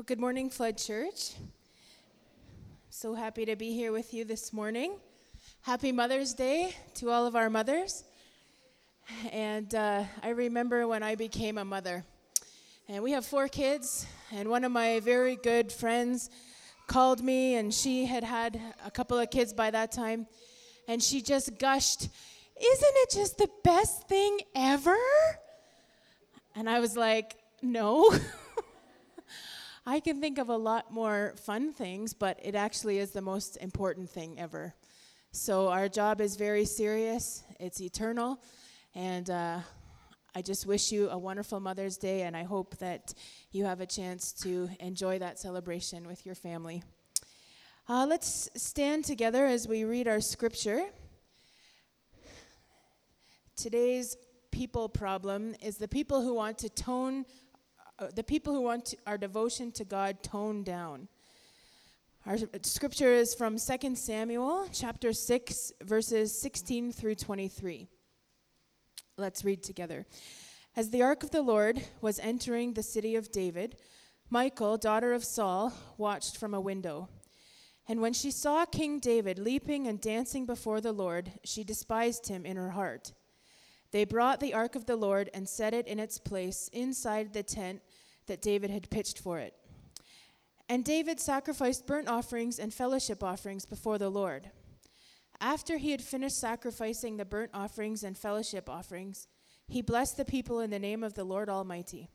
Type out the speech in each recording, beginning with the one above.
Well, good morning, Flood Church. So happy to be here with you this morning. Happy Mother's Day to all of our mothers. And uh, I remember when I became a mother. And we have four kids, and one of my very good friends called me, and she had had a couple of kids by that time, and she just gushed, Isn't it just the best thing ever? And I was like, No. I can think of a lot more fun things, but it actually is the most important thing ever. So, our job is very serious, it's eternal, and uh, I just wish you a wonderful Mother's Day, and I hope that you have a chance to enjoy that celebration with your family. Uh, let's stand together as we read our scripture. Today's people problem is the people who want to tone uh, the people who want our devotion to God toned down. Our scripture is from 2 Samuel chapter 6 verses 16 through 23. Let's read together. As the ark of the Lord was entering the city of David, Michal, daughter of Saul, watched from a window. And when she saw King David leaping and dancing before the Lord, she despised him in her heart. They brought the ark of the Lord and set it in its place inside the tent that David had pitched for it. And David sacrificed burnt offerings and fellowship offerings before the Lord. After he had finished sacrificing the burnt offerings and fellowship offerings, he blessed the people in the name of the Lord Almighty.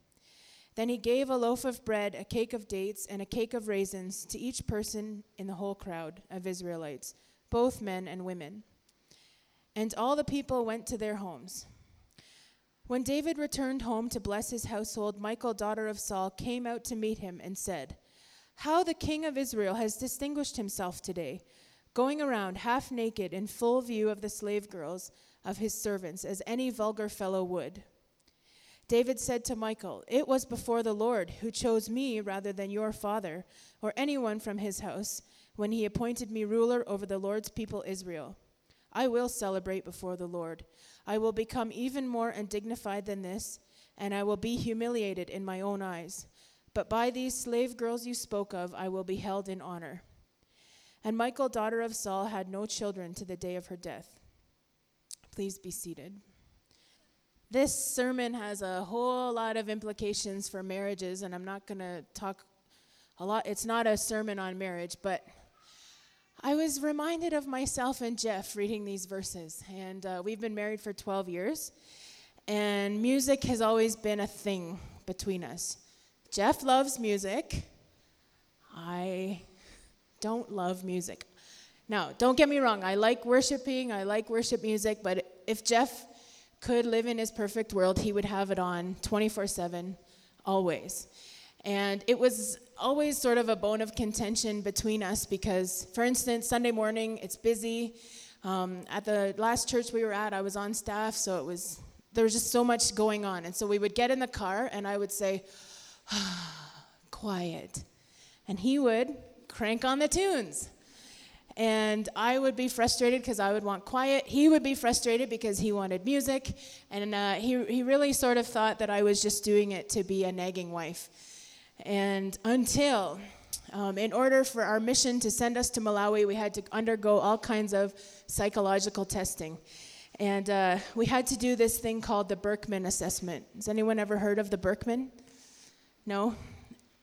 Then he gave a loaf of bread, a cake of dates, and a cake of raisins to each person in the whole crowd of Israelites, both men and women. And all the people went to their homes. When David returned home to bless his household, Michal, daughter of Saul, came out to meet him and said, How the king of Israel has distinguished himself today, going around half naked in full view of the slave girls of his servants, as any vulgar fellow would. David said to Michal, It was before the Lord who chose me rather than your father or anyone from his house when he appointed me ruler over the Lord's people Israel. I will celebrate before the Lord. I will become even more undignified than this, and I will be humiliated in my own eyes. But by these slave girls you spoke of, I will be held in honor. And Michal, daughter of Saul, had no children to the day of her death. Please be seated. This sermon has a whole lot of implications for marriages, and I'm not going to talk a lot. It's not a sermon on marriage, but I was reminded of myself and Jeff reading these verses. And uh, we've been married for 12 years, and music has always been a thing between us. Jeff loves music. I don't love music. Now, don't get me wrong, I like worshiping, I like worship music, but if Jeff could live in his perfect world, he would have it on 24 7, always. And it was always sort of a bone of contention between us because, for instance, Sunday morning, it's busy. Um, at the last church we were at, I was on staff, so it was, there was just so much going on. And so we would get in the car, and I would say, ah, quiet. And he would crank on the tunes. And I would be frustrated because I would want quiet. He would be frustrated because he wanted music. And uh, he, he really sort of thought that I was just doing it to be a nagging wife. And until, um, in order for our mission to send us to Malawi, we had to undergo all kinds of psychological testing. And uh, we had to do this thing called the Birkman assessment. Has anyone ever heard of the Birkman? No?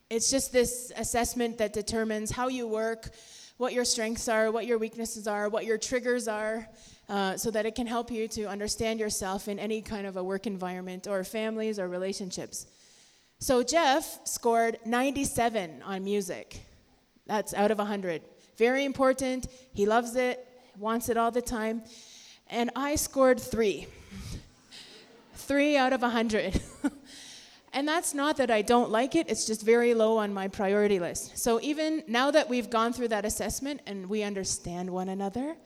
It's just this assessment that determines how you work, what your strengths are, what your weaknesses are, what your triggers are, uh, so that it can help you to understand yourself in any kind of a work environment or families or relationships. So Jeff scored 97 on music. That's out of 100. Very important. He loves it, wants it all the time. And I scored three. three out of 100. and that's not that I don't like it, it's just very low on my priority list. So even now that we've gone through that assessment and we understand one another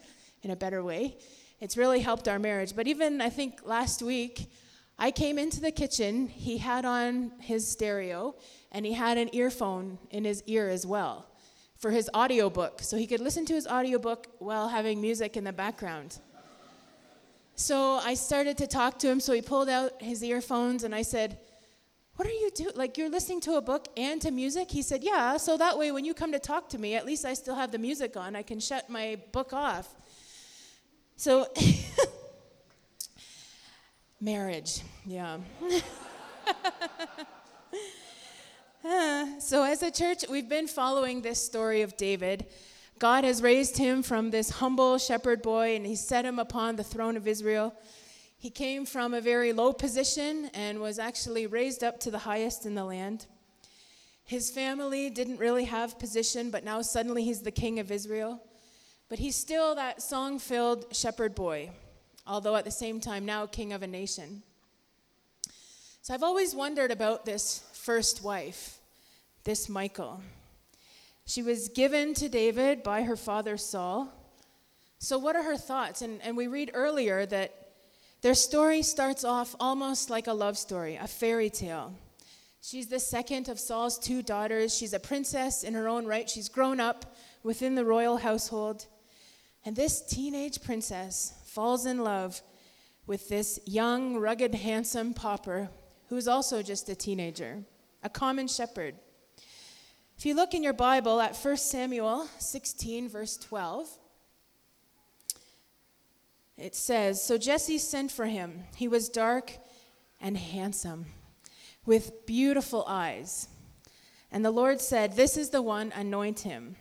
in a better way, it's really helped our marriage. But even I think last week, I came into the kitchen, he had on his stereo, and he had an earphone in his ear as well for his audiobook, so he could listen to his audiobook while having music in the background. So I started to talk to him, so he pulled out his earphones, and I said, What are you doing? Like, you're listening to a book and to music? He said, Yeah, so that way when you come to talk to me, at least I still have the music on. I can shut my book off. So, marriage, yeah. so, as a church, we've been following this story of David. God has raised him from this humble shepherd boy and he set him upon the throne of Israel. He came from a very low position and was actually raised up to the highest in the land. His family didn't really have position, but now suddenly he's the king of Israel. But he's still that song filled shepherd boy, although at the same time now king of a nation. So I've always wondered about this first wife, this Michal. She was given to David by her father Saul. So, what are her thoughts? And, and we read earlier that their story starts off almost like a love story, a fairy tale. She's the second of Saul's two daughters. She's a princess in her own right. She's grown up within the royal household. And this teenage princess falls in love with this young, rugged, handsome pauper who's also just a teenager, a common shepherd. If you look in your Bible at 1 Samuel 16, verse 12, it says So Jesse sent for him. He was dark and handsome, with beautiful eyes. And the Lord said, This is the one, anoint him.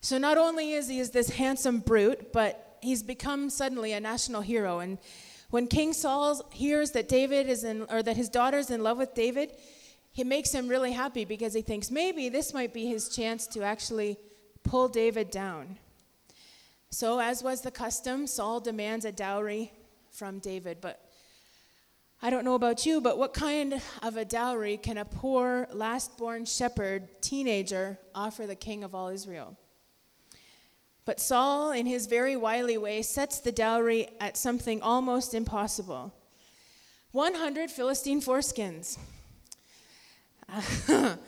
So not only is he is this handsome brute, but he's become suddenly a national hero. And when King Saul hears that David is in, or that his daughter's in love with David, he makes him really happy because he thinks maybe this might be his chance to actually pull David down. So, as was the custom, Saul demands a dowry from David. But I don't know about you, but what kind of a dowry can a poor, last born shepherd, teenager, offer the king of all Israel? But Saul, in his very wily way, sets the dowry at something almost impossible 100 Philistine foreskins.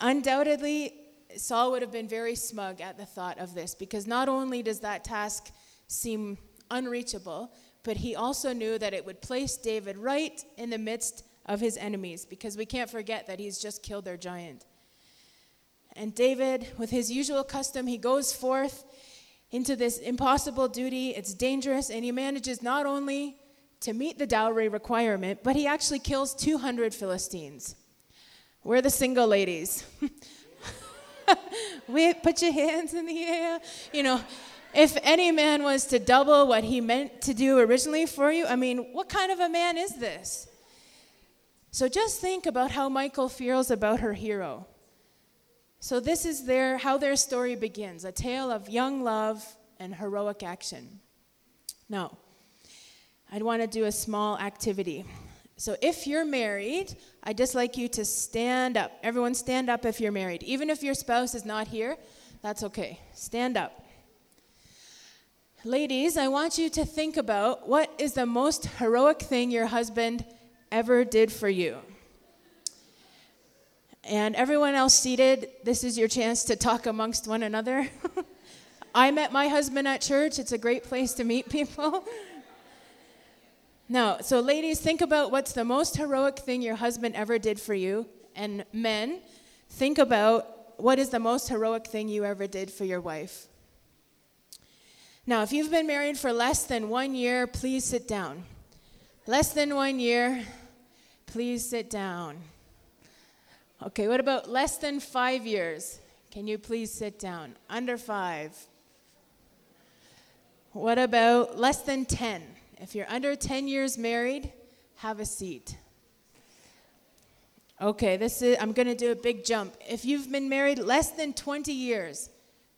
Undoubtedly, Saul would have been very smug at the thought of this because not only does that task seem unreachable, but he also knew that it would place David right in the midst of his enemies because we can't forget that he's just killed their giant. And David, with his usual custom, he goes forth into this impossible duty. It's dangerous, and he manages not only to meet the dowry requirement, but he actually kills 200 Philistines. We're the single ladies. Wait, put your hands in the air. You know, if any man was to double what he meant to do originally for you, I mean, what kind of a man is this? So just think about how Michal feels about her hero. So this is their how their story begins, a tale of young love and heroic action. Now, I'd want to do a small activity. So if you're married, I'd just like you to stand up. Everyone stand up if you're married. Even if your spouse is not here, that's okay. Stand up. Ladies, I want you to think about what is the most heroic thing your husband ever did for you. And everyone else seated, this is your chance to talk amongst one another. I met my husband at church. It's a great place to meet people. Now, so ladies, think about what's the most heroic thing your husband ever did for you. And men, think about what is the most heroic thing you ever did for your wife. Now, if you've been married for less than one year, please sit down. Less than one year, please sit down. Okay, what about less than five years? Can you please sit down? Under five. What about less than 10? If you're under 10 years married, have a seat. Okay, this is I'm going to do a big jump. If you've been married less than 20 years,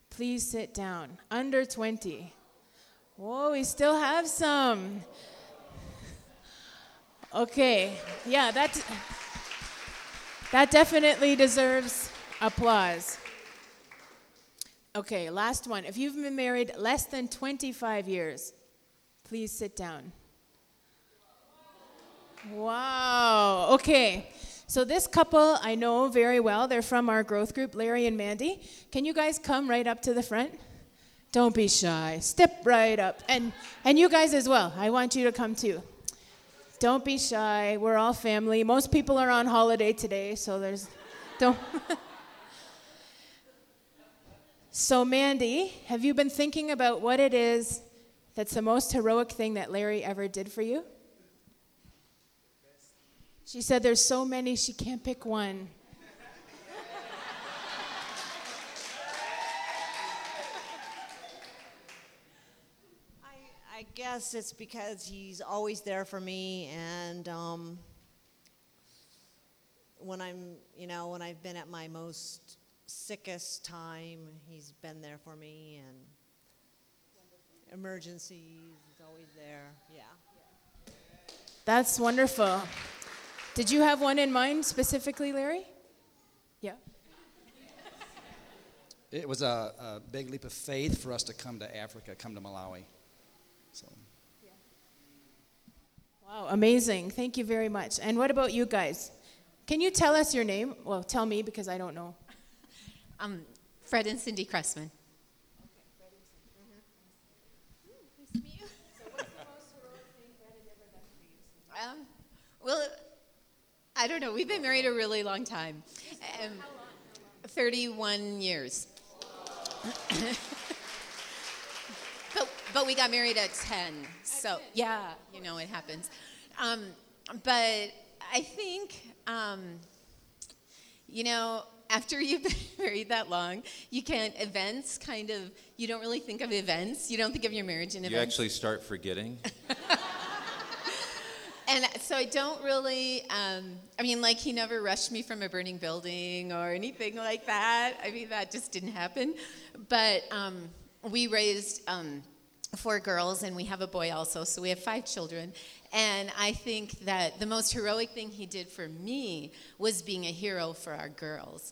please sit down. Under 20. Whoa, we still have some. Okay. Yeah, that that definitely deserves applause. Okay, last one. If you've been married less than 25 years, Please sit down. Wow. Okay. So this couple I know very well. They're from our growth group, Larry and Mandy. Can you guys come right up to the front? Don't be shy. Step right up. And and you guys as well. I want you to come too. Don't be shy. We're all family. Most people are on holiday today, so there's don't So Mandy, have you been thinking about what it is that's the most heroic thing that Larry ever did for you? She said there's so many she can't pick one. I guess it's because he's always there for me, and um, when I'm, you know, when I've been at my most sickest time, he's been there for me, and emergencies, he's always there. Yeah. That's wonderful. Did you have one in mind specifically, Larry? Yeah. It was a, a big leap of faith for us to come to Africa, come to Malawi. So. Wow, amazing. Thank you very much. And what about you guys? Can you tell us your name? Well, tell me because I don't know. Um, Fred and Cindy Cressman. Um, well, I don't know. We've been married a really long time. Um, 31 years. but, we got married at 10. So, yeah, you know, it happens. Um, but I think, um, you know, after you've been married that long, you can't, events kind of, you don't really think of events. You don't think of your marriage in events. You actually start forgetting. and so I don't really, um, I mean, like, he never rushed me from a burning building or anything like that. I mean, that just didn't happen. But um, we raised um, four girls, and we have a boy also, so we have five children. And I think that the most heroic thing he did for me was being a hero for our girls.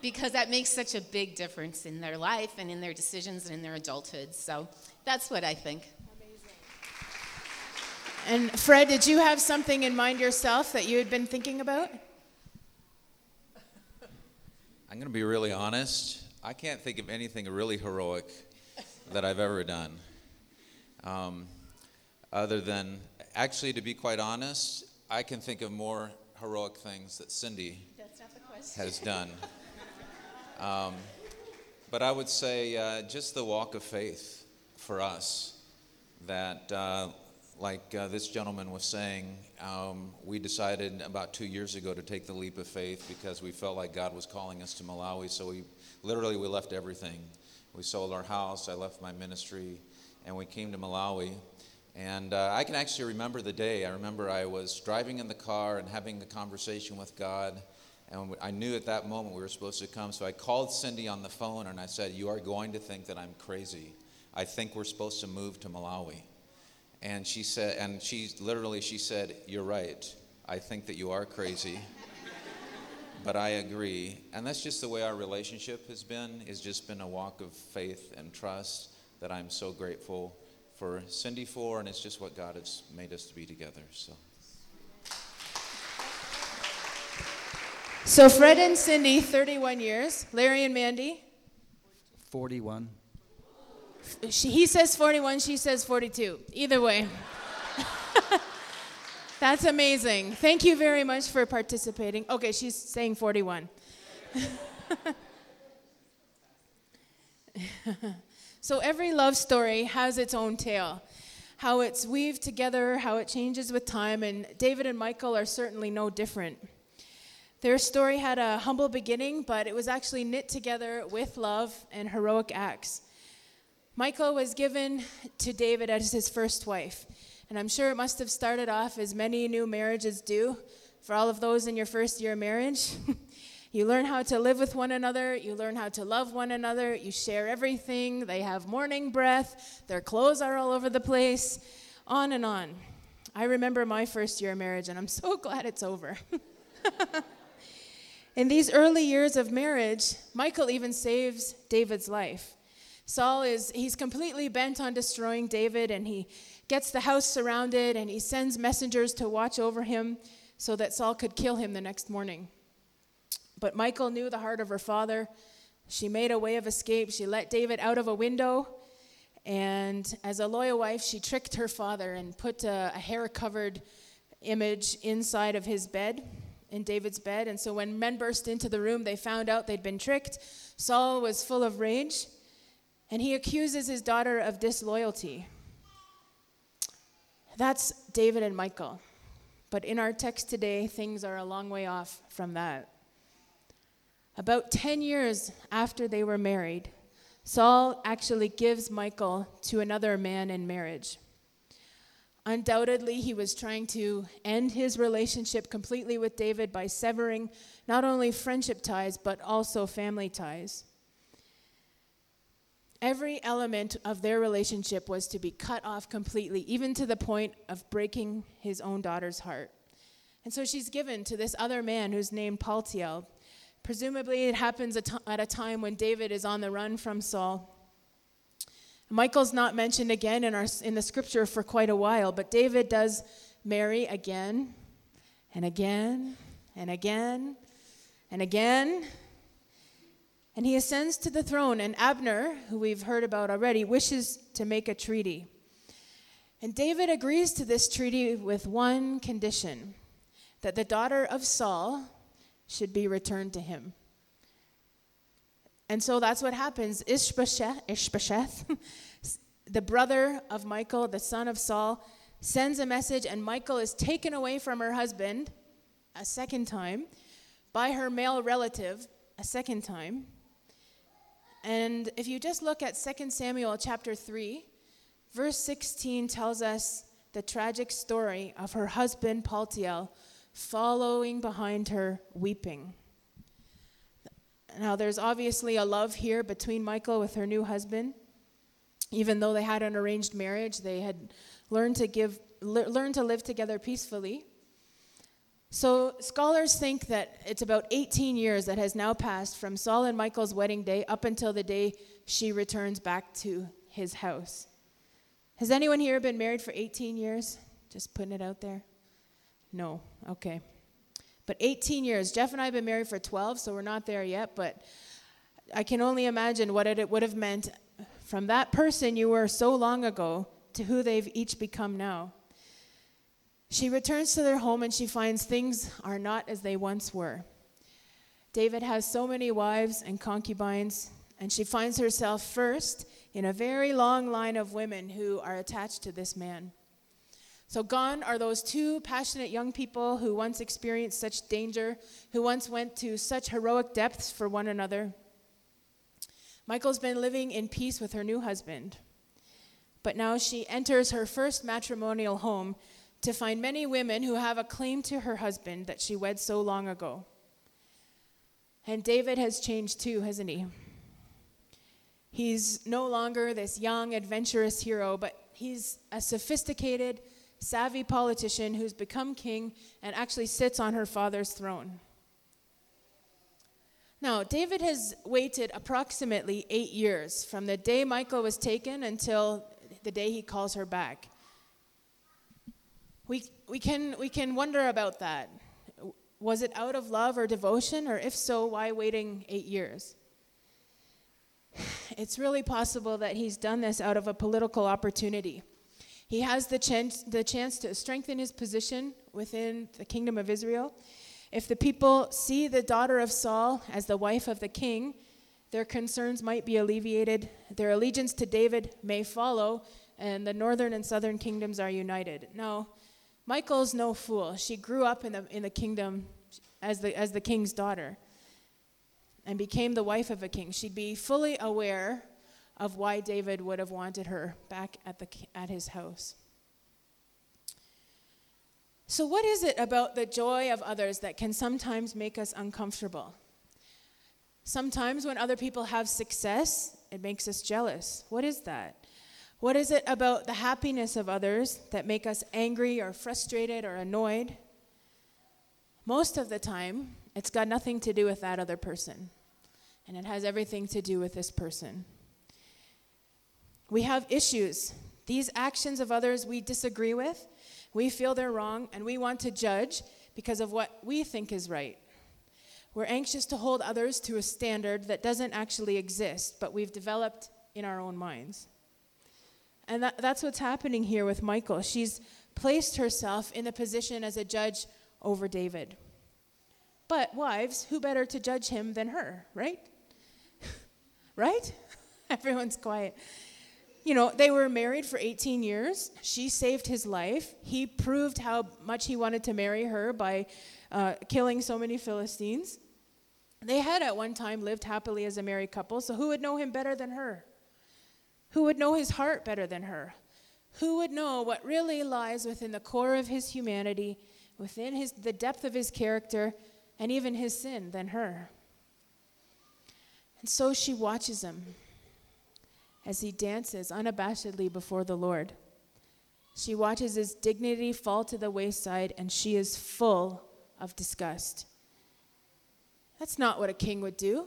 Because that makes such a big difference in their life and in their decisions and in their adulthood. So that's what I think. And Fred, did you have something in mind yourself that you had been thinking about? I'm going to be really honest. I can't think of anything really heroic that I've ever done. Um, other than, actually, to be quite honest, I can think of more heroic things that Cindy has done. Um, but I would say uh, just the walk of faith for us that, uh, like uh, this gentleman was saying, um, we decided about two years ago to take the leap of faith because we felt like God was calling us to Malawi. So we literally we left everything. We sold our house. I left my ministry and we came to Malawi. And uh, I can actually remember the day. I remember I was driving in the car and having a conversation with God. And I knew at that moment we were supposed to come. So I called Cindy on the phone and I said, You are going to think that I'm crazy. I think we're supposed to move to Malawi. And she said, and she literally, she said, You're right. I think that you are crazy. but I agree. And that's just the way our relationship has been. It's just been a walk of faith and trust that I'm so grateful for Cindy for, and it's just what God has made us to be together. So. So Fred and Cindy, 31 years. Larry and Mandy. 41. She, he says 41, she says 42. Either way. That's amazing. Thank you very much for participating. Okay, she's saying 41. So every love story has its own tale, how it's weaved together, how it changes with time, and David and Michal are certainly no different. Their story had a humble beginning, but it was actually knit together with love and heroic acts. Michal was given to David as his first wife, and I'm sure it must have started off as many new marriages do for all of those in your first year of marriage. You learn how to live with one another. You learn how to love one another. You share everything. They have morning breath. Their clothes are all over the place. On and on. I remember my first year of marriage, and I'm so glad it's over. In these early years of marriage, Michal even saves David's life. Saul is he's completely bent on destroying David and he gets the house surrounded and he sends messengers to watch over him so that Saul could kill him the next morning. But Michal knew the heart of her father. She made a way of escape. She let David out of a window. And as a loyal wife, she tricked her father and put a, a hair covered image inside of his bed, in David's bed. And so when men burst into the room, they found out they'd been tricked. Saul was full of rage, and he accuses his daughter of disloyalty. That's David and Michal. But in our text today, things are a long way off from that. About 10 years after they were married, Saul actually gives Michal to another man in marriage. Undoubtedly, he was trying to end his relationship completely with David by severing not only friendship ties, but also family ties. Every element of their relationship was to be cut off completely, even to the point of breaking his own daughter's heart. And so she's given to this other man who's named Paltiel. Presumably, it happens at a time when David is on the run from Saul. Michal's not mentioned again in, our, in the scripture for quite a while, but David does marry again and again and again and again. And he ascends to the throne, and Abner, who we've heard about already, wishes to make a treaty. And David agrees to this treaty with one condition that the daughter of Saul should be returned to him. And so that's what happens. Ishbosheth, Ishbosheth the brother of Michal, the son of Saul, sends a message, and Michal is taken away from her husband a second time by her male relative a second time. And if you just look at 2 Samuel chapter 3, verse 16 tells us the tragic story of her husband Paltiel following behind her weeping. Now, there's obviously a love here between Michal with her new husband. Even though they had an arranged marriage, they had learned to give, le- learned to live together peacefully. So scholars think that it's about 18 years that has now passed from Saul and Michal's wedding day up until the day she returns back to his house. Has anyone here been married for 18 years? Just putting it out there. No. Okay. But 18 years. Jeff and I have been married for 12, so we're not there yet, but I can only imagine what it would have meant from that person you were so long ago to who they've each become now. She returns to their home and she finds things are not as they once were. David has so many wives and concubines, and she finds herself first in a very long line of women who are attached to this man. So, gone are those two passionate young people who once experienced such danger, who once went to such heroic depths for one another. Michal's been living in peace with her new husband, but now she enters her first matrimonial home to find many women who have a claim to her husband that she wed so long ago. And David has changed too, hasn't he? He's no longer this young, adventurous hero, but he's a sophisticated, savvy politician who's become king and actually sits on her father's throne. Now, David has waited approximately eight years from the day Michal was taken until the day he calls her back. We, we, can, we can wonder about that. Was it out of love or devotion? Or if so, why waiting eight years? It's really possible that he's done this out of a political opportunity. He has the chance, the chance to strengthen his position within the kingdom of Israel. If the people see the daughter of Saul as the wife of the king, their concerns might be alleviated. Their allegiance to David may follow, and the northern and southern kingdoms are united. Now, Michal's no fool. She grew up in the, in the kingdom as the, as the king's daughter and became the wife of a king. She'd be fully aware of why David would have wanted her back at, the, at his house. So, what is it about the joy of others that can sometimes make us uncomfortable? Sometimes when other people have success, it makes us jealous. What is that? What is it about the happiness of others that make us angry or frustrated or annoyed? Most of the time, it's got nothing to do with that other person, and it has everything to do with this person. We have issues. These actions of others we disagree with, we feel they're wrong, and we want to judge because of what we think is right. We're anxious to hold others to a standard that doesn't actually exist, but we've developed in our own minds. And that, that's what's happening here with Michal. She's placed herself in the position as a judge over David. But, wives, who better to judge him than her, right? right? Everyone's quiet. You know, they were married for 18 years. She saved his life. He proved how much he wanted to marry her by uh, killing so many Philistines. They had at one time lived happily as a married couple, so who would know him better than her? Who would know his heart better than her? Who would know what really lies within the core of his humanity, within his, the depth of his character, and even his sin than her? And so she watches him as he dances unabashedly before the Lord. She watches his dignity fall to the wayside, and she is full of disgust. That's not what a king would do.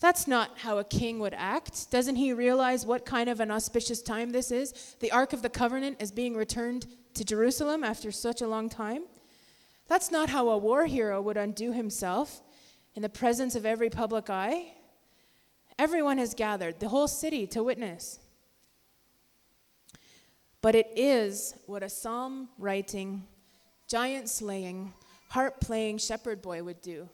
That's not how a king would act. Doesn't he realize what kind of an auspicious time this is? The Ark of the Covenant is being returned to Jerusalem after such a long time. That's not how a war hero would undo himself in the presence of every public eye. Everyone has gathered, the whole city, to witness. But it is what a psalm writing, giant slaying, harp playing shepherd boy would do.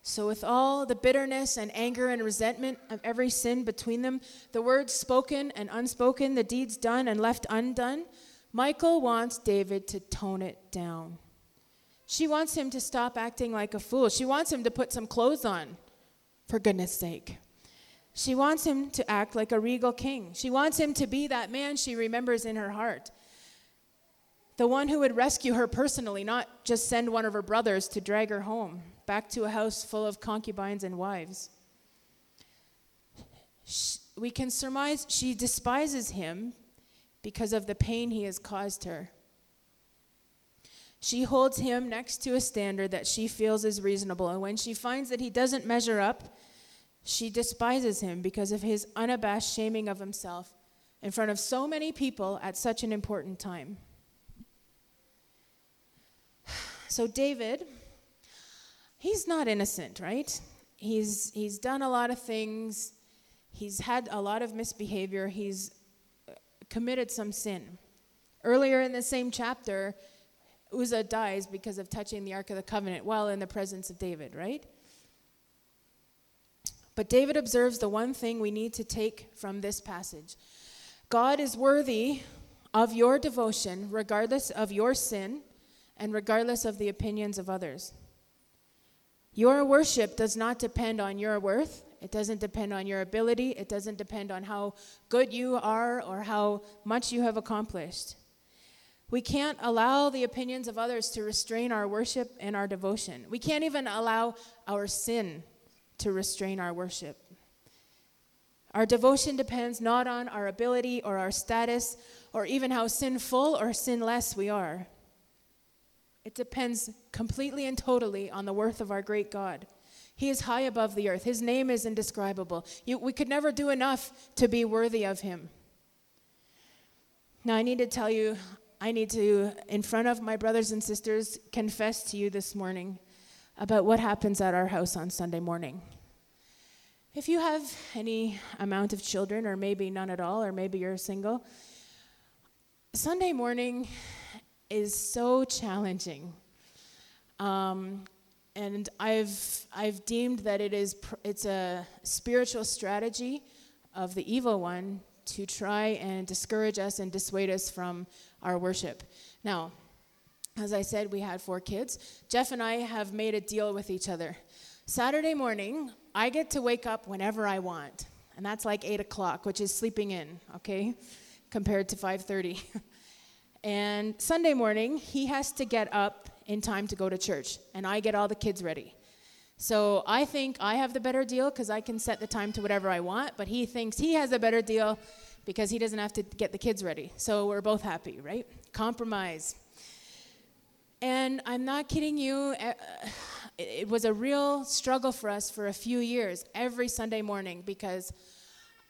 So, with all the bitterness and anger and resentment of every sin between them, the words spoken and unspoken, the deeds done and left undone, Michal wants David to tone it down. She wants him to stop acting like a fool. She wants him to put some clothes on for goodness sake. She wants him to act like a regal king. She wants him to be that man she remembers in her heart. The one who would rescue her personally, not just send one of her brothers to drag her home back to a house full of concubines and wives. We can surmise she despises him because of the pain he has caused her. She holds him next to a standard that she feels is reasonable, and when she finds that he doesn't measure up, she despises him because of his unabashed shaming of himself in front of so many people at such an important time. So, David, he's not innocent, right? He's, he's done a lot of things, he's had a lot of misbehavior, he's committed some sin. Earlier in the same chapter, Uzzah dies because of touching the Ark of the Covenant while in the presence of David, right? But David observes the one thing we need to take from this passage God is worthy of your devotion, regardless of your sin and regardless of the opinions of others. Your worship does not depend on your worth. It doesn't depend on your ability. It doesn't depend on how good you are or how much you have accomplished. We can't allow the opinions of others to restrain our worship and our devotion. We can't even allow our sin to restrain our worship. Our devotion depends not on our ability or our status or even how sinful or sinless we are. It depends completely and totally on the worth of our great God. He is high above the earth. His name is indescribable. You, we could never do enough to be worthy of him. Now, I need to tell you, I need to, in front of my brothers and sisters, confess to you this morning about what happens at our house on Sunday morning. If you have any amount of children, or maybe none at all, or maybe you're single, Sunday morning is so challenging. Um, and I've, I've deemed that it is pr- it's a spiritual strategy of the evil one to try and discourage us and dissuade us from our worship. Now, as I said, we had four kids. Jeff and I have made a deal with each other. Saturday morning, I get to wake up whenever I want, and that's like eight o'clock, which is sleeping in, okay, compared to five thirty. and Sunday morning, he has to get up in time to go to church, and I get all the kids ready. So I think I have the better deal because I can set the time to whatever I want, but he thinks he has a better deal because he doesn't have to get the kids ready. So we're both happy, right? Compromise. And I'm not kidding you, uh, it was a real struggle for us for a few years, every Sunday morning, because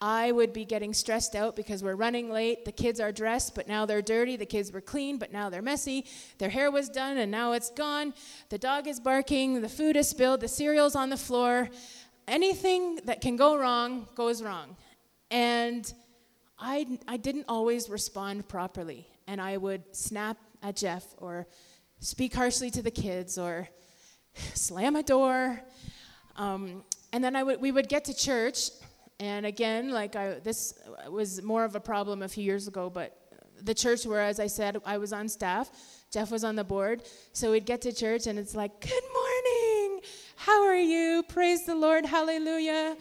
I would be getting stressed out because we're running late. The kids are dressed, but now they're dirty. The kids were clean, but now they're messy. Their hair was done, and now it's gone. The dog is barking. The food is spilled. The cereal's on the floor. Anything that can go wrong goes wrong. And I, I didn't always respond properly. And I would snap at Jeff or speak harshly to the kids or slam a door. Um, and then I would, we would get to church. And again, like I, this was more of a problem a few years ago, but the church where, as I said, I was on staff, Jeff was on the board. So we'd get to church and it's like, Good morning. How are you? Praise the Lord. Hallelujah.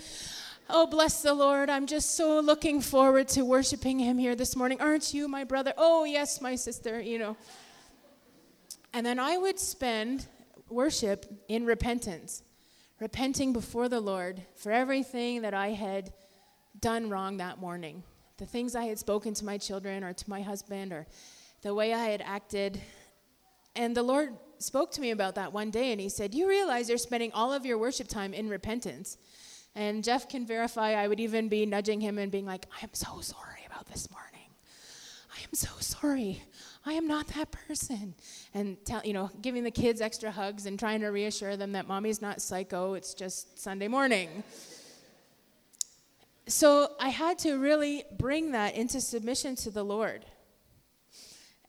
Oh, bless the Lord. I'm just so looking forward to worshiping Him here this morning. Aren't you, my brother? Oh, yes, my sister, you know. And then I would spend worship in repentance, repenting before the Lord for everything that I had done wrong that morning. The things I had spoken to my children or to my husband or the way I had acted. And the Lord spoke to me about that one day and He said, You realize you're spending all of your worship time in repentance. And Jeff can verify, I would even be nudging him and being like, I am so sorry about this morning. I am so sorry. I am not that person. And tell, you know, giving the kids extra hugs and trying to reassure them that mommy's not psycho, it's just Sunday morning. So I had to really bring that into submission to the Lord.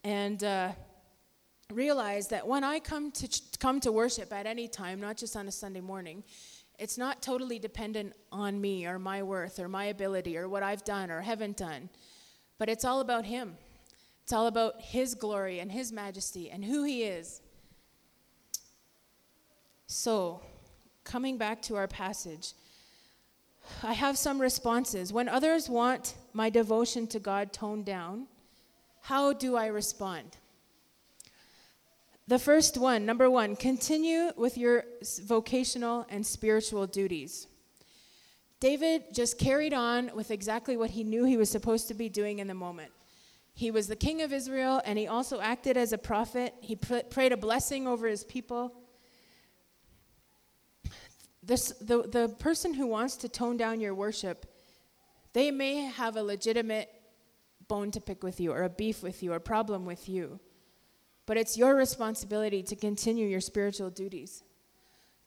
And uh, realize that when I come to ch- come to worship at any time, not just on a Sunday morning, it's not totally dependent on me or my worth or my ability or what I've done or haven't done, but it's all about Him. It's all about His glory and His majesty and who He is. So, coming back to our passage, I have some responses. When others want my devotion to God toned down, how do I respond? The first one, number one, continue with your vocational and spiritual duties. David just carried on with exactly what he knew he was supposed to be doing in the moment. He was the king of Israel, and he also acted as a prophet. He pr- prayed a blessing over his people. This, the, the person who wants to tone down your worship, they may have a legitimate bone to pick with you, or a beef with you, or problem with you. But it's your responsibility to continue your spiritual duties.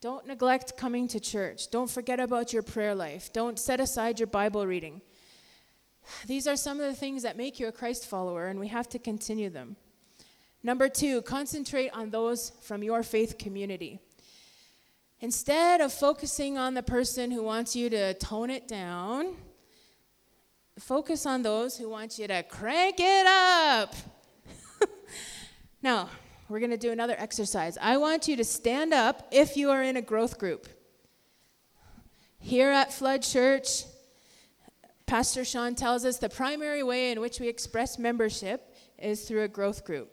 Don't neglect coming to church. Don't forget about your prayer life. Don't set aside your Bible reading. These are some of the things that make you a Christ follower, and we have to continue them. Number two, concentrate on those from your faith community. Instead of focusing on the person who wants you to tone it down, focus on those who want you to crank it up. Now, we're going to do another exercise. I want you to stand up if you are in a growth group. Here at Flood Church, Pastor Sean tells us the primary way in which we express membership is through a growth group.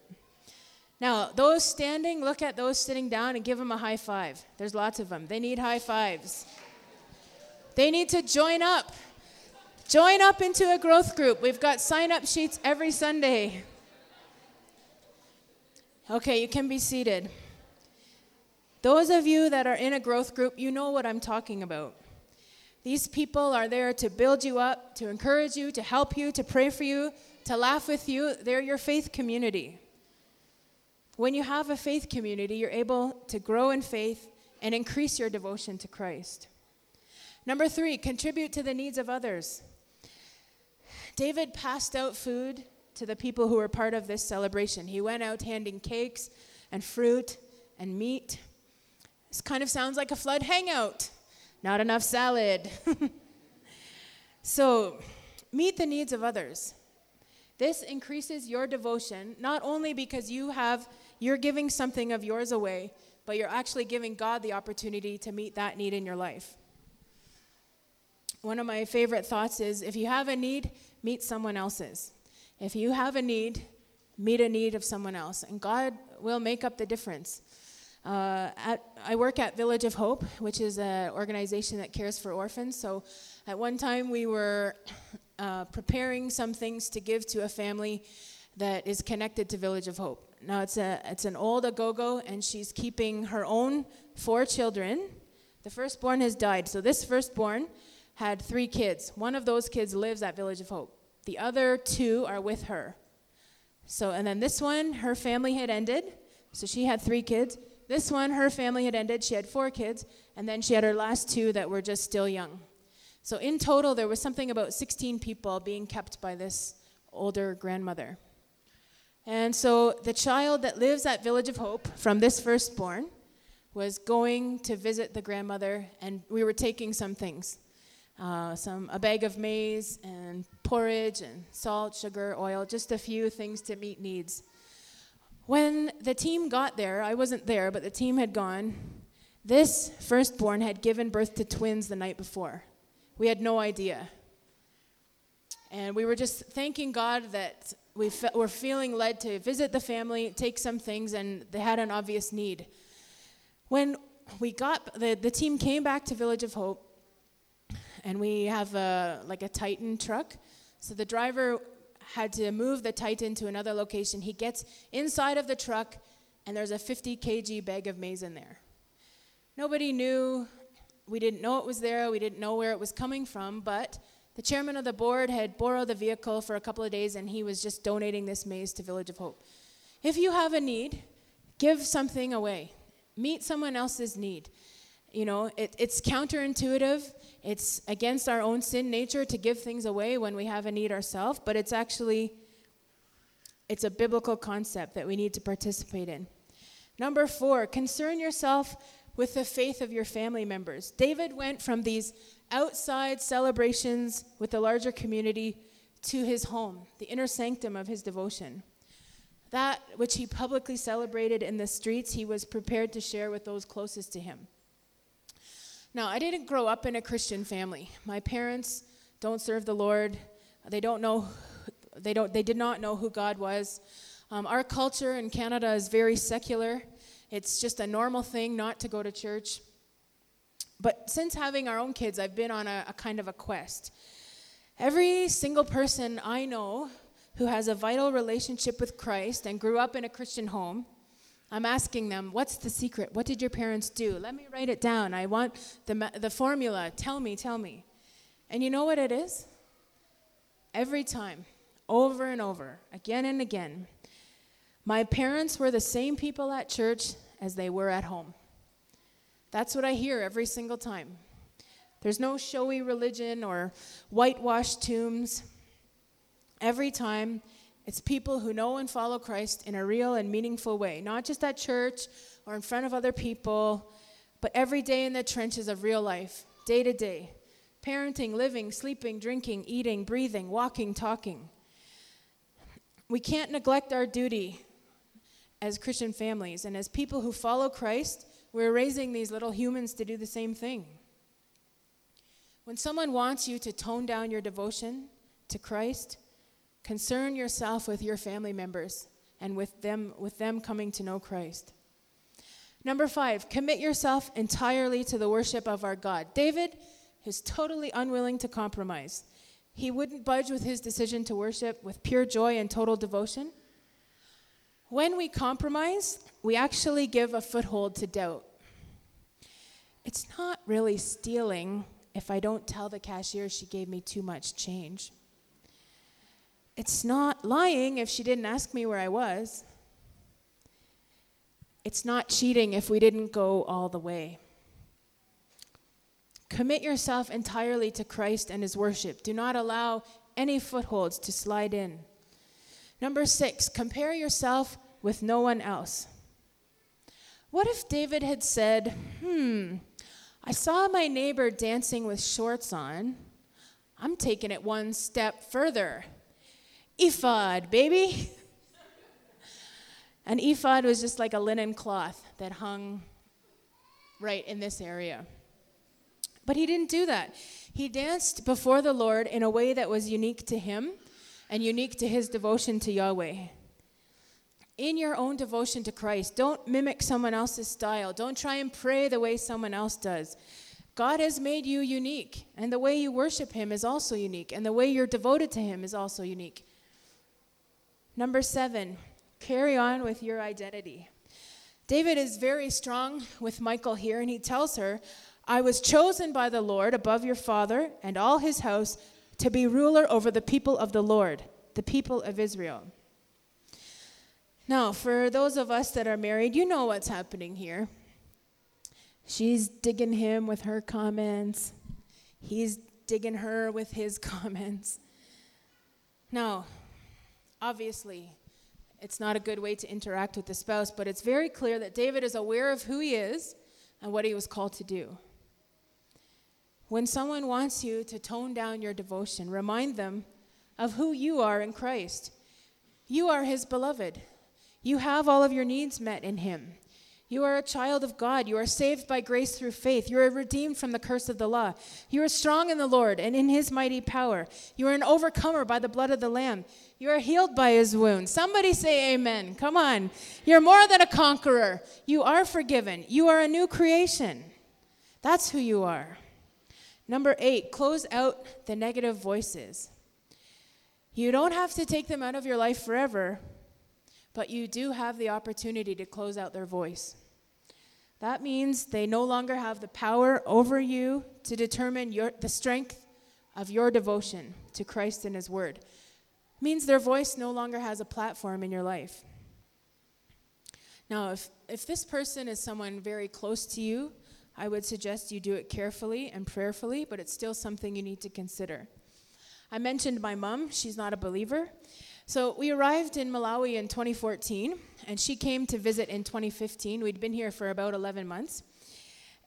Now, those standing, look at those sitting down and give them a high five. There's lots of them. They need high fives. They need to join up. Join up into a growth group. We've got sign up sheets every Sunday. Okay, you can be seated. Those of you that are in a growth group, you know what I'm talking about. These people are there to build you up, to encourage you, to help you, to pray for you, to laugh with you. They're your faith community. When you have a faith community, you're able to grow in faith and increase your devotion to Christ. Number three, contribute to the needs of others. David passed out food to the people who were part of this celebration. He went out handing cakes and fruit and meat. This kind of sounds like a flood hangout. Not enough salad. so, meet the needs of others. This increases your devotion not only because you have you're giving something of yours away, but you're actually giving God the opportunity to meet that need in your life. One of my favorite thoughts is if you have a need, meet someone else's. If you have a need, meet a need of someone else, and God will make up the difference. Uh, at, I work at Village of Hope, which is an organization that cares for orphans. So at one time we were uh, preparing some things to give to a family that is connected to Village of Hope. Now it's a it's an old agogo, and she's keeping her own four children. The firstborn has died, so this firstborn had three kids. One of those kids lives at Village of Hope. The other two are with her. So and then this one, her family had ended, so she had three kids. This one, her family had ended. She had four kids, and then she had her last two that were just still young. So, in total, there was something about 16 people being kept by this older grandmother. And so, the child that lives at Village of Hope from this firstborn was going to visit the grandmother, and we were taking some things. Uh, some a bag of maize and porridge and salt, sugar, oil, just a few things to meet needs. When the team got there, I wasn't there, but the team had gone. This firstborn had given birth to twins the night before. We had no idea. And we were just thanking God that we fe- were feeling led to visit the family, take some things, and they had an obvious need. When we got, the, the team came back to Village of Hope, and we have a, like a Titan truck. So the driver had to move the Titan to another location. He gets inside of the truck, and there's a 50 kg bag of maize in there. Nobody knew. We didn't know it was there. We didn't know where it was coming from, but the chairman of the board had borrowed the vehicle for a couple of days, and he was just donating this maize to Village of Hope. If you have a need, give something away. Meet someone else's need. You know, it, it's counterintuitive. It's against our own sin nature to give things away when we have a need ourselves, but it's actually it's a biblical concept that we need to participate in. Number 4, concern yourself with the faith of your family members. David went from these outside celebrations with the larger community to his home, the inner sanctum of his devotion. That which he publicly celebrated in the streets, he was prepared to share with those closest to him. Now, I didn't grow up in a Christian family. My parents don't serve the Lord. They don't know they don't they did not know who God was. Um, our culture in Canada is very secular. It's just a normal thing not to go to church. But since having our own kids, I've been on a, a kind of a quest. Every single person I know who has a vital relationship with Christ and grew up in a Christian home I'm asking them, what's the secret? What did your parents do? Let me write it down. I want the, the formula. Tell me, tell me. And you know what it is? Every time, over and over, again and again, my parents were the same people at church as they were at home. That's what I hear every single time. There's no showy religion or whitewashed tombs. Every time, it's people who know and follow Christ in a real and meaningful way, not just at church or in front of other people, but every day in the trenches of real life, day to day. Parenting, living, sleeping, drinking, eating, breathing, walking, talking. We can't neglect our duty as Christian families. And as people who follow Christ, we're raising these little humans to do the same thing. When someone wants you to tone down your devotion to Christ, Concern yourself with your family members and with them, with them coming to know Christ. Number five, commit yourself entirely to the worship of our God. David is totally unwilling to compromise. He wouldn't budge with his decision to worship with pure joy and total devotion. When we compromise, we actually give a foothold to doubt. It's not really stealing if I don't tell the cashier she gave me too much change. It's not lying if she didn't ask me where I was. It's not cheating if we didn't go all the way. Commit yourself entirely to Christ and his worship. Do not allow any footholds to slide in. Number six, compare yourself with no one else. What if David had said, Hmm, I saw my neighbor dancing with shorts on. I'm taking it one step further ephod, baby. An ephod was just like a linen cloth that hung right in this area. But he didn't do that. He danced before the Lord in a way that was unique to him and unique to his devotion to Yahweh. In your own devotion to Christ, don't mimic someone else's style. Don't try and pray the way someone else does. God has made you unique, and the way you worship Him is also unique, and the way you're devoted to Him is also unique. Number seven, carry on with your identity. David is very strong with Michal here, and he tells her, I was chosen by the Lord above your father and all his house to be ruler over the people of the Lord, the people of Israel. Now, for those of us that are married, you know what's happening here. She's digging him with her comments. He's digging her with his comments. Now, obviously, it's not a good way to interact with the spouse, but it's very clear that David is aware of who he is and what he was called to do. When someone wants you to tone down your devotion, remind them of who you are in Christ. You are his beloved. You have all of your needs met in him. You are a child of God. You are saved by grace through faith. You are redeemed from the curse of the law. You are strong in the Lord and in his mighty power. You are an overcomer by the blood of the Lamb. You are healed by his wounds. Somebody say amen. Come on. You're more than a conqueror. You are forgiven. You are a new creation. That's who you are. Number eight, close out the negative voices. You don't have to take them out of your life forever, but you do have the opportunity to close out their voice. That means they no longer have the power over you to determine your, the strength of your devotion to Christ and His Word. It means their voice no longer has a platform in your life. Now, if, if this person is someone very close to you, I would suggest you do it carefully and prayerfully, but it's still something you need to consider. I mentioned my mom, she's not a believer. So we arrived in Malawi in 2014, and she came to visit in 2015. We'd been here for about 11 months.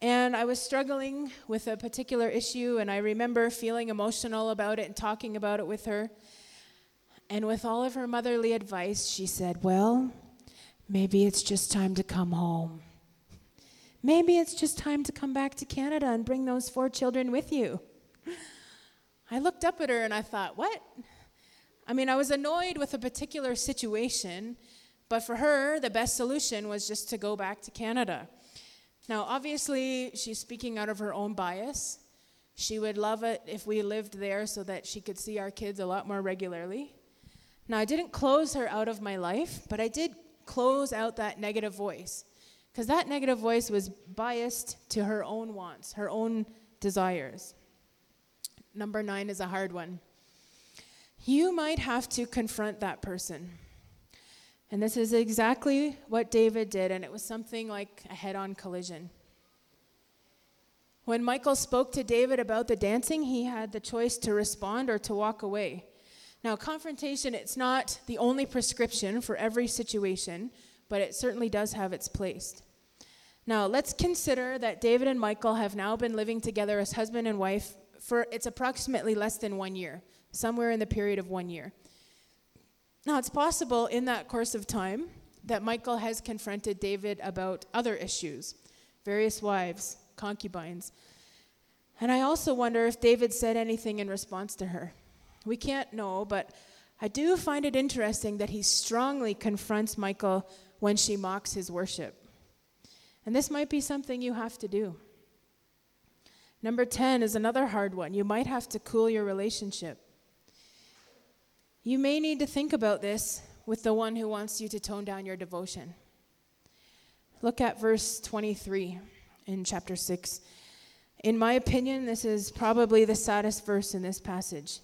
And I was struggling with a particular issue, and I remember feeling emotional about it and talking about it with her. And with all of her motherly advice, she said, Well, maybe it's just time to come home. Maybe it's just time to come back to Canada and bring those four children with you. I looked up at her and I thought, What? I mean, I was annoyed with a particular situation, but for her, the best solution was just to go back to Canada. Now, obviously, she's speaking out of her own bias. She would love it if we lived there so that she could see our kids a lot more regularly. Now, I didn't close her out of my life, but I did close out that negative voice because that negative voice was biased to her own wants, her own desires. Number nine is a hard one you might have to confront that person. And this is exactly what David did, and it was something like a head on collision. When Michal spoke to David about the dancing, he had the choice to respond or to walk away. Now, confrontation, it's not the only prescription for every situation, but it certainly does have its place. Now, let's consider that David and Michal have now been living together as husband and wife for it's approximately less than one year somewhere in the period of one year. Now, it's possible in that course of time that Michal has confronted David about other issues, various wives, concubines. And I also wonder if David said anything in response to her. We can't know, but I do find it interesting that he strongly confronts Michal when she mocks his worship. And this might be something you have to do. Number 10 is another hard one. You might have to cool your relationship. You may need to think about this with the one who wants you to tone down your devotion. Look at verse 23 in chapter 6. In my opinion, this is probably the saddest verse in this passage.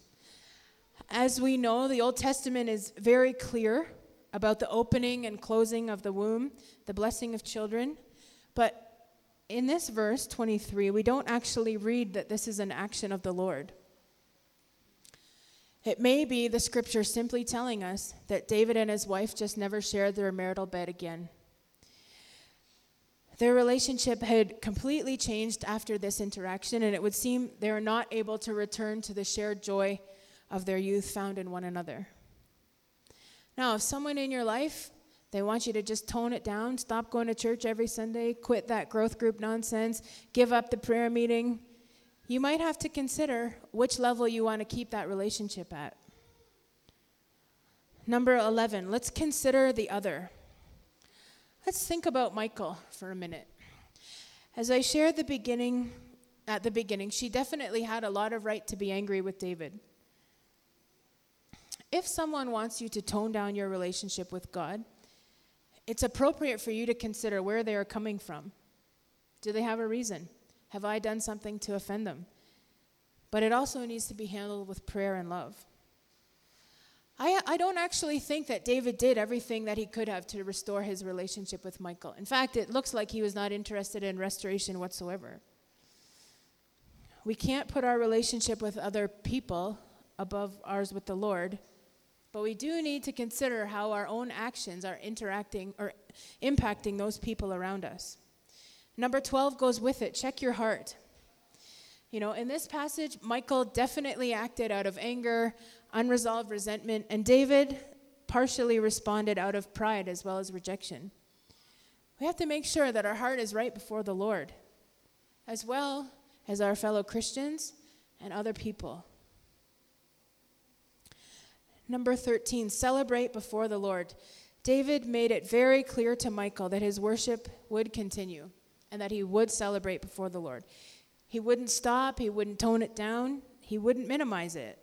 As we know, the Old Testament is very clear about the opening and closing of the womb, the blessing of children. But in this verse 23, we don't actually read that this is an action of the Lord. It may be the scripture simply telling us that David and his wife just never shared their marital bed again. Their relationship had completely changed after this interaction, and it would seem they were not able to return to the shared joy of their youth found in one another. Now, if someone in your life, they want you to just tone it down, stop going to church every Sunday, quit that growth group nonsense, give up the prayer meeting, you might have to consider which level you want to keep that relationship at. Number 11, let's consider the other. Let's think about Michal for a minute. As I shared the beginning at the beginning, she definitely had a lot of right to be angry with David. If someone wants you to tone down your relationship with God, it's appropriate for you to consider where they are coming from. Do they have a reason? Have I done something to offend them? But it also needs to be handled with prayer and love. I, I don't actually think that David did everything that he could have to restore his relationship with Michal. In fact, it looks like he was not interested in restoration whatsoever. We can't put our relationship with other people above ours with the Lord, but we do need to consider how our own actions are interacting or impacting those people around us. Number 12 goes with it check your heart. You know, in this passage, Michal definitely acted out of anger, unresolved resentment, and David partially responded out of pride as well as rejection. We have to make sure that our heart is right before the Lord, as well as our fellow Christians and other people. Number 13, celebrate before the Lord. David made it very clear to Michal that his worship would continue and that he would celebrate before the Lord. He wouldn't stop, he wouldn't tone it down, he wouldn't minimize it.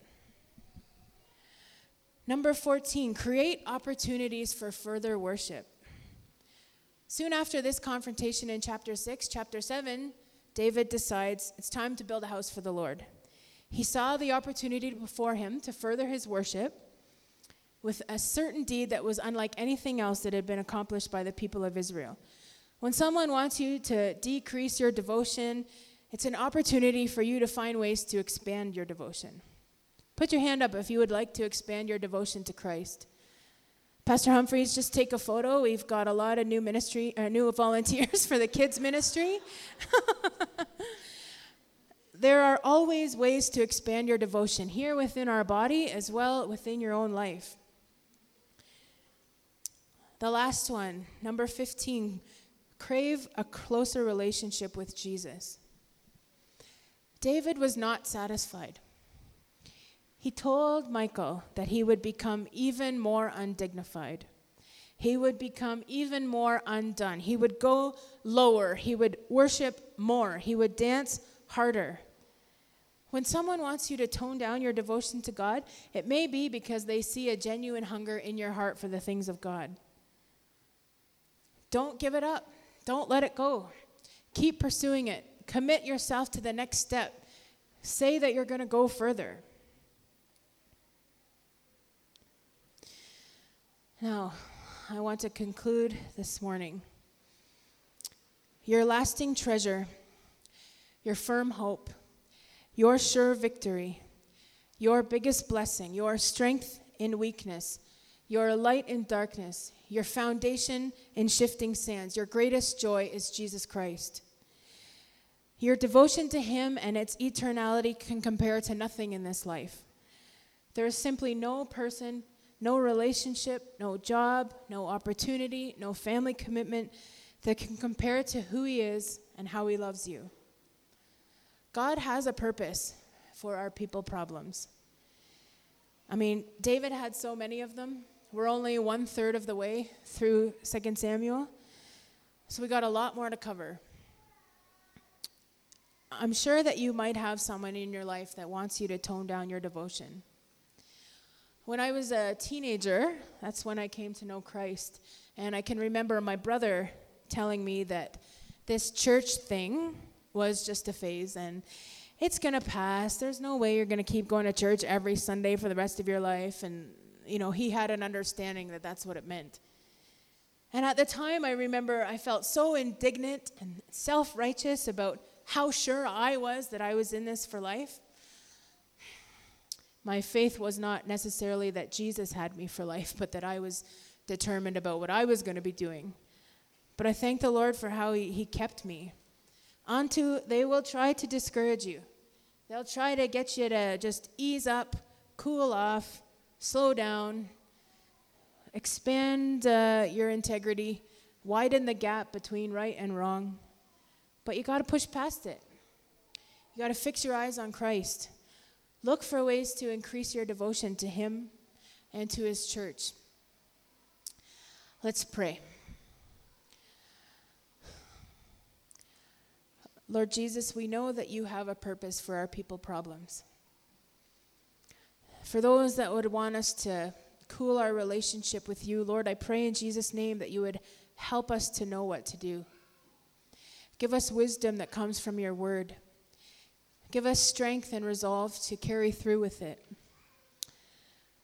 Number 14, create opportunities for further worship. Soon after this confrontation in chapter 6, chapter 7, David decides it's time to build a house for the Lord. He saw the opportunity before him to further his worship with a certain deed that was unlike anything else that had been accomplished by the people of Israel. When someone wants you to decrease your devotion, it's an opportunity for you to find ways to expand your devotion. Put your hand up if you would like to expand your devotion to Christ. Pastor Humphreys, just take a photo. We've got a lot of new ministry, uh, new volunteers for the kids ministry. there are always ways to expand your devotion here within our body as well within your own life. The last one, number 15, crave a closer relationship with Jesus. David was not satisfied. He told Michal that he would become even more undignified. He would become even more undone. He would go lower. He would worship more. He would dance harder. When someone wants you to tone down your devotion to God, it may be because they see a genuine hunger in your heart for the things of God. Don't give it up. Don't let it go. Keep pursuing it. Commit yourself to the next step. Say that you're going to go further. Now, I want to conclude this morning. Your lasting treasure, your firm hope, your sure victory, your biggest blessing, your strength in weakness, your light in darkness, your foundation in shifting sands, your greatest joy is Jesus Christ. Your devotion to Him and its eternality can compare to nothing in this life. There is simply no person no relationship, no job, no opportunity, no family commitment that can compare to who He is and how He loves you. God has a purpose for our people problems. I mean, David had so many of them. We're only one third of the way through 2 Samuel, so we got a lot more to cover. I'm sure that you might have someone in your life that wants you to tone down your devotion. When I was a teenager, that's when I came to know Christ. And I can remember my brother telling me that this church thing was just a phase and it's going to pass. There's no way you're going to keep going to church every Sunday for the rest of your life. And, you know, he had an understanding that that's what it meant. And at the time, I remember I felt so indignant and self righteous about how sure I was that I was in this for life. My faith was not necessarily that Jesus had me for life, but that I was determined about what I was going to be doing. But I thank the Lord for how He, he kept me. Onto, they will try to discourage you. They'll try to get you to just ease up, cool off, slow down, expand uh, your integrity, widen the gap between right and wrong. But you got to push past it. You got to fix your eyes on Christ. Look for ways to increase your devotion to Him and to His church. Let's pray. Lord Jesus, we know that you have a purpose for our people problems. For those that would want us to cool our relationship with you, Lord, I pray in Jesus' name that you would help us to know what to do. Give us wisdom that comes from your word. Give us strength and resolve to carry through with it.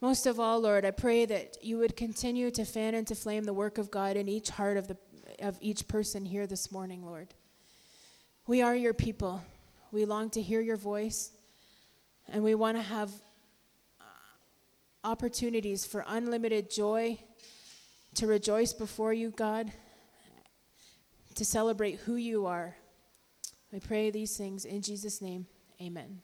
Most of all, Lord, I pray that you would continue to fan into flame the work of God in each heart of, the, of each person here this morning, Lord. We are your people. We long to hear your voice. And we want to have opportunities for unlimited joy, to rejoice before you, God, to celebrate who you are. I pray these things in Jesus' name. Amen.